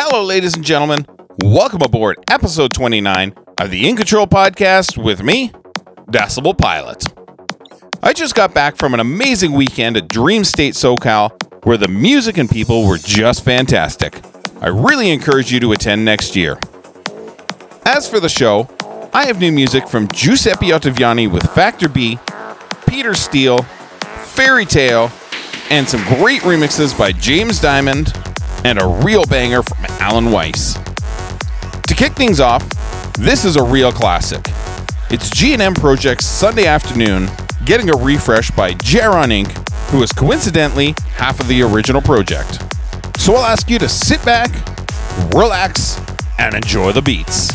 Hello, ladies and gentlemen. Welcome aboard episode 29 of the In Control podcast with me, Decibel Pilot. I just got back from an amazing weekend at Dreamstate SoCal where the music and people were just fantastic. I really encourage you to attend next year. As for the show, I have new music from Giuseppe Ottaviani with Factor B, Peter Steele, Fairy Tale, and some great remixes by James Dymond and a real banger from Alan Weiss. To kick things off, this is a real classic. It's G&M Project's Sunday Afternoon getting a refresh by Jaron Inc., who is coincidentally half of the original project. So I'll ask you to sit back, relax, and enjoy the beats.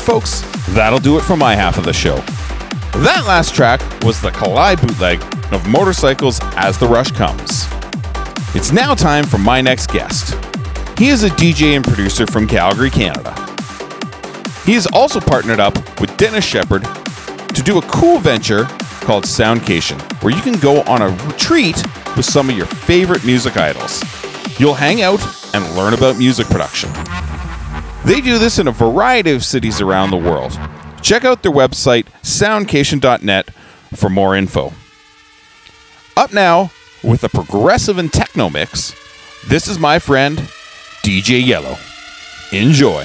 Right, folks, that'll do it for my half of the show. That last track was the Collide bootleg of Motorcycles as the Rush Comes. It's now time for my next guest. He is a DJ and producer from Calgary, Canada. He has also partnered up with Denis Sheperd to do a cool venture called Soundcation, where you can go on a retreat with some of your favorite music idols. You'll hang out and learn about music production. They do this in a variety of cities around the world. Check out their website, soundcation.net, for more info. Up now, with a progressive and techno mix, this is my friend, DJ Yellow. Enjoy.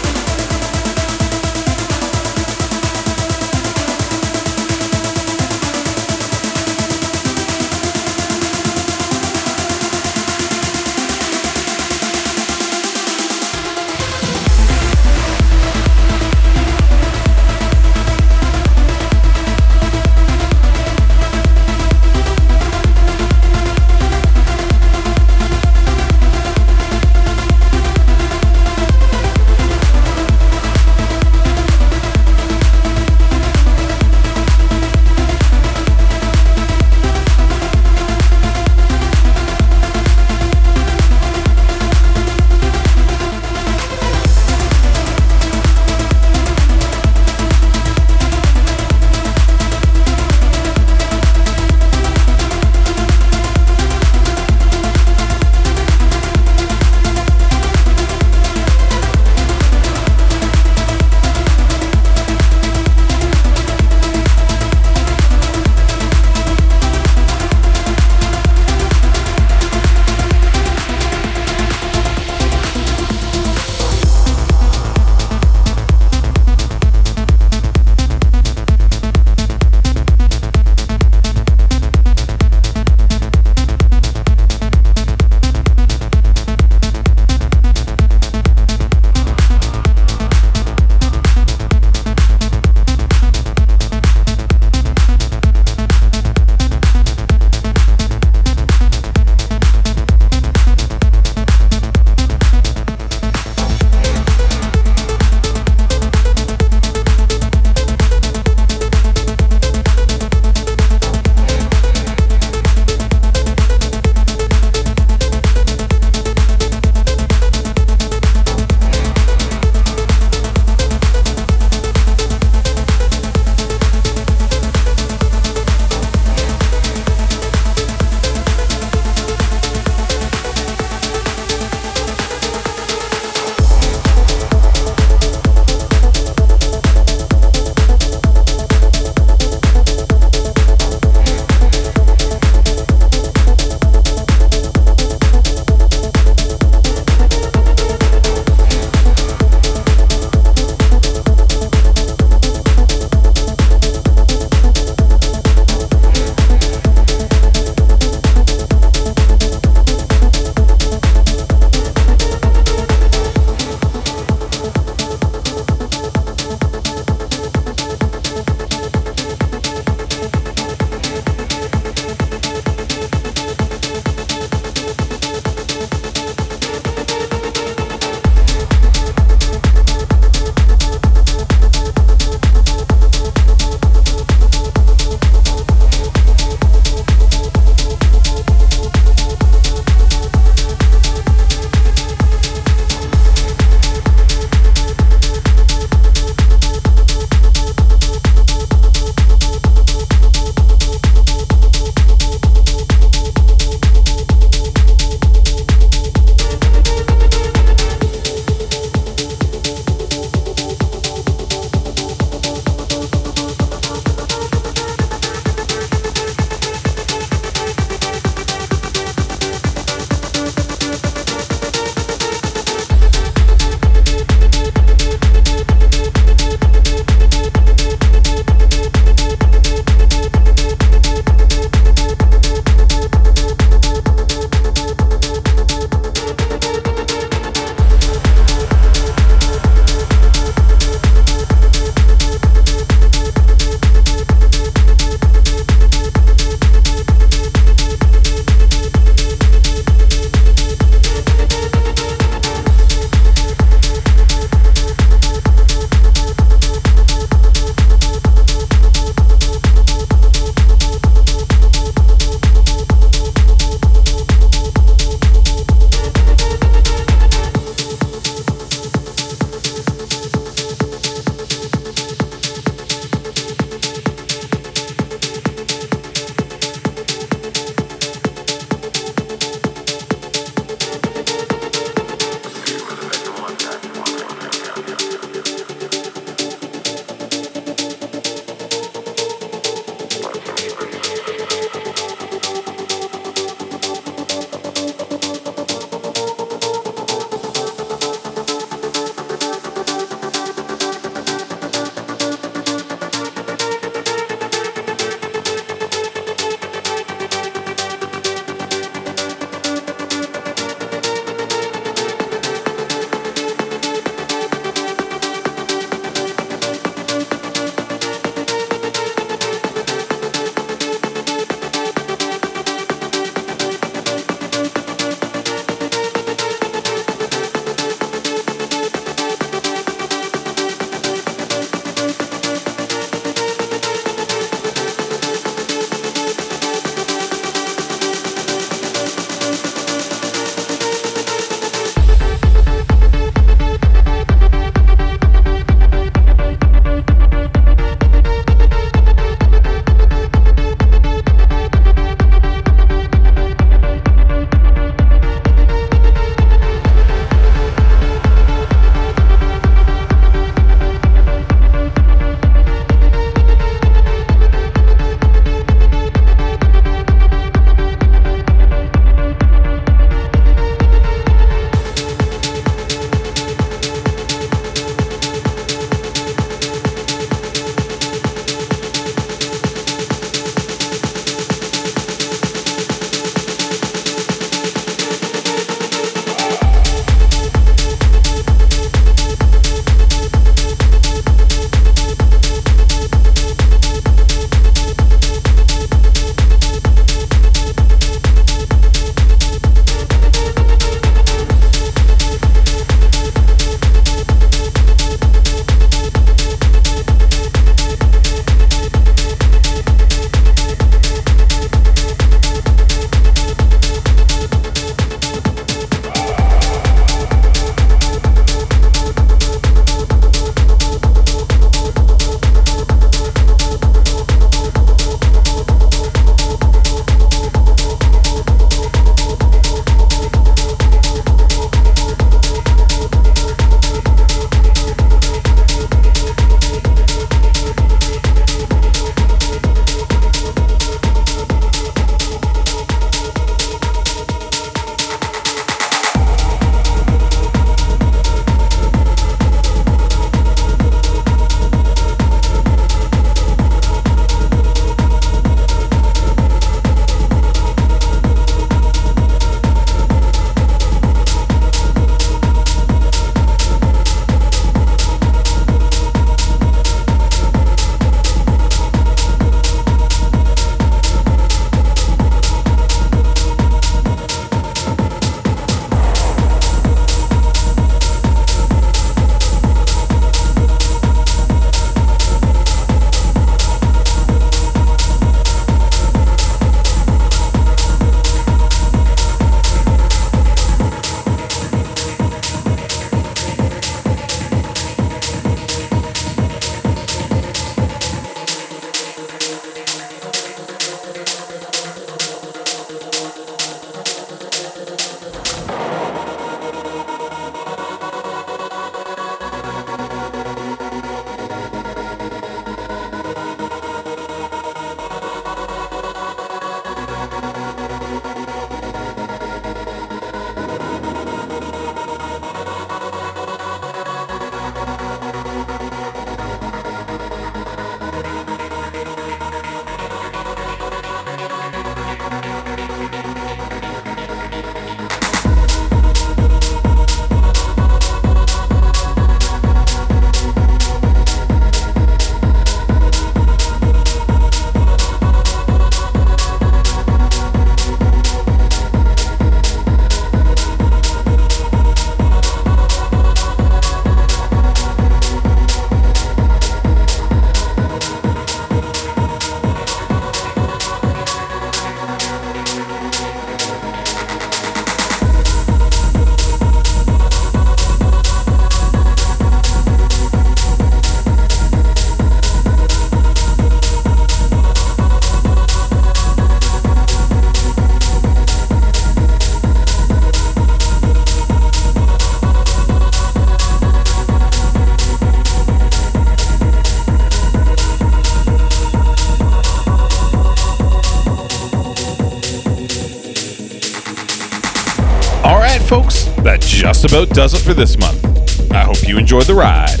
Just about does it for this month. I hope you enjoyed the ride.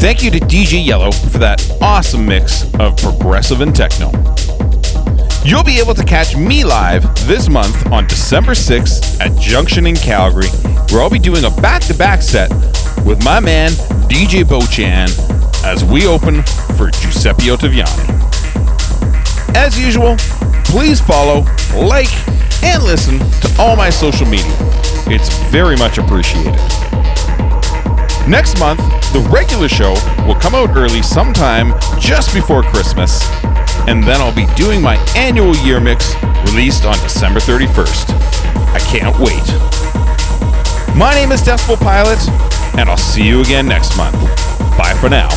Thank you to DJ Yellow for that awesome mix of progressive and techno. You'll be able to catch me live this month on December 6th at Junction in Calgary, where I'll be doing a back to back set with my man DJ Bochan as we open for Giuseppe Ottaviani. As usual, please follow, like, and listen to all my social media. It's very much appreciated. Next month, the regular show will come out early sometime just before Christmas, and then I'll be doing my annual year mix released on December 31st. I can't wait. My name is Decibel Pilot, and I'll see you again next month. Bye for now.